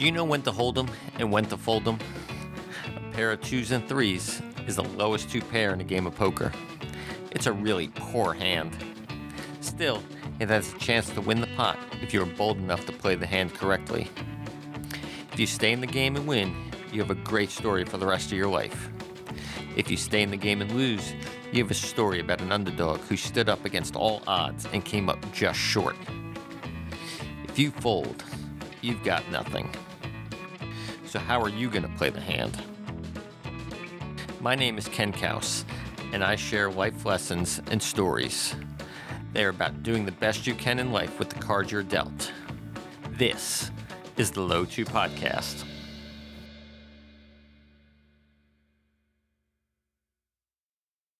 Do you know when to hold them and when to fold them? A pair of twos and threes is the lowest two pair in a game of poker. It's a really poor hand. Still, it has a chance to win the pot if you're bold enough to play the hand correctly. If you stay in the game and win, you have a great story for the rest of your life. If you stay in the game and lose, you have a story about an underdog who stood up against all odds and came up just short. If you fold, you've got nothing. So, how are you going to play the hand? My name is Ken Kaus, and I share life lessons and stories. They are about doing the best you can in life with the cards you're dealt. This is the Low 2 Podcast.